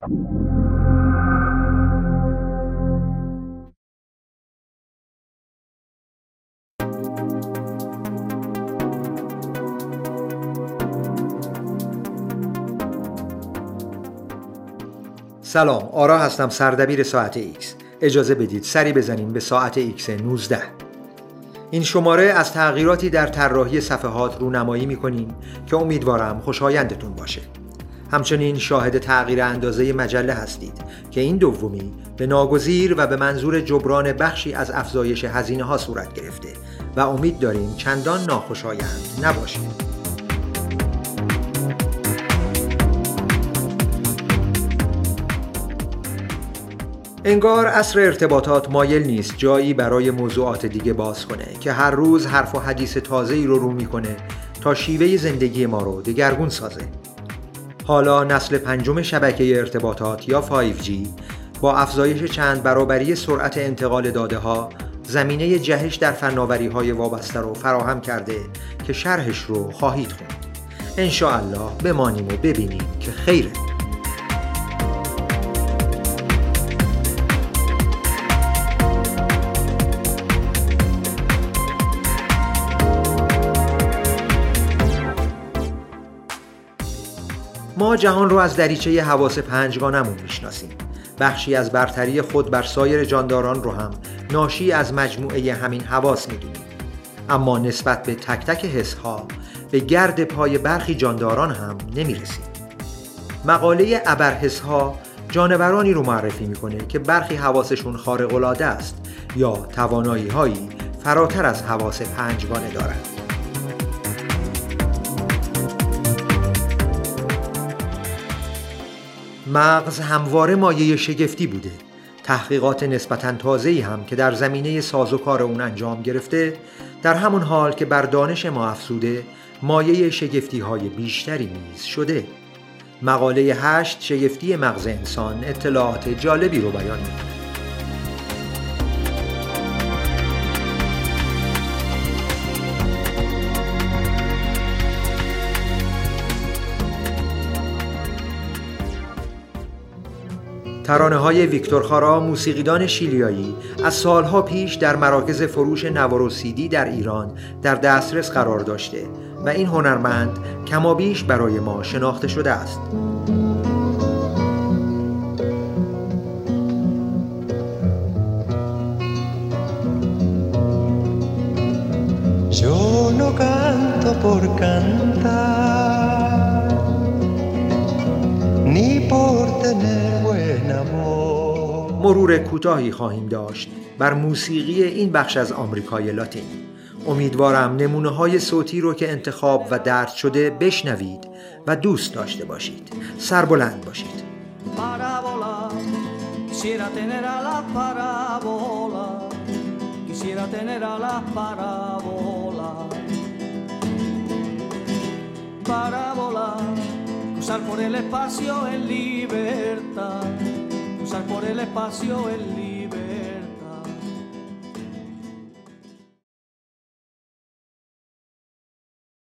سلام آرا هستم سردبیر ساعت X اجازه بدید سری بزنیم به ساعت X 19 این شماره از تغییراتی در طراحی صفحات رونمایی می‌کنیم که امیدوارم خوشایندتون باشه. همچنین شاهد تغییر اندازه مجله هستید که این دومی به ناگزیر و به منظور جبران بخشی از افزایش هزینه ها صورت گرفته و امید داریم چندان ناخوشایند نباشه انگار اصر ارتباطات مایل نیست جایی برای موضوعات دیگه باز کنه که هر روز حرف و حدیث تازه ای رو رو می‌کنه تا شیوه زندگی ما رو دگرگون سازه. حالا نسل پنجم شبکه ارتباطات یا 5G با افزایش چند برابری سرعت انتقال داده ها زمینه جهش در فناوری های وابسته رو فراهم کرده که شرحش رو خواهید خوند. انشاءالله بمانیم و ببینیم که خیره. ما جهان رو از دریچه حواس پنجگانمون می‌شناسیم. بخشی از برتری خود بر سایر جانداران رو هم ناشی از مجموعه همین حواس می‌دونیم. اما نسبت به تک تک حس ها به گرد پای برخی جانداران هم نمی‌رسیم. مقاله ابرحس ها جانورانی رو معرفی می‌کنه که برخی حواسشون خارق العاده است یا توانایی هایی فراتر از حواس پنجگانه دارند. مغز همواره مایه شگفتی بوده. تحقیقات نسبتا تازه‌ای هم که در زمینه سازوکار اون انجام گرفته در همون حال که بر دانش ما افسوده مایه شگفتی های بیشتری نیز شده. مقاله هشت شگفتی مغز انسان اطلاعات جالبی رو بیان می‌کنه. ترانه های ویکتور خارا موسیقیدان شیلیایی از سالها پیش در مراکز فروش نوار و سیدی در ایران در دسترس قرار داشته و این هنرمند کمابیش برای ما شناخته شده است. Yo no canto por cantar, مرور کوتاهی خواهیم داشت بر موسیقی این بخش از آمریکای لاتین. امیدوارم نمونه های صوتی رو که انتخاب و درد شده بشنوید و دوست داشته باشید. سربلند باشید. Cruzar por el espacio en libertad, por el espacio el libre.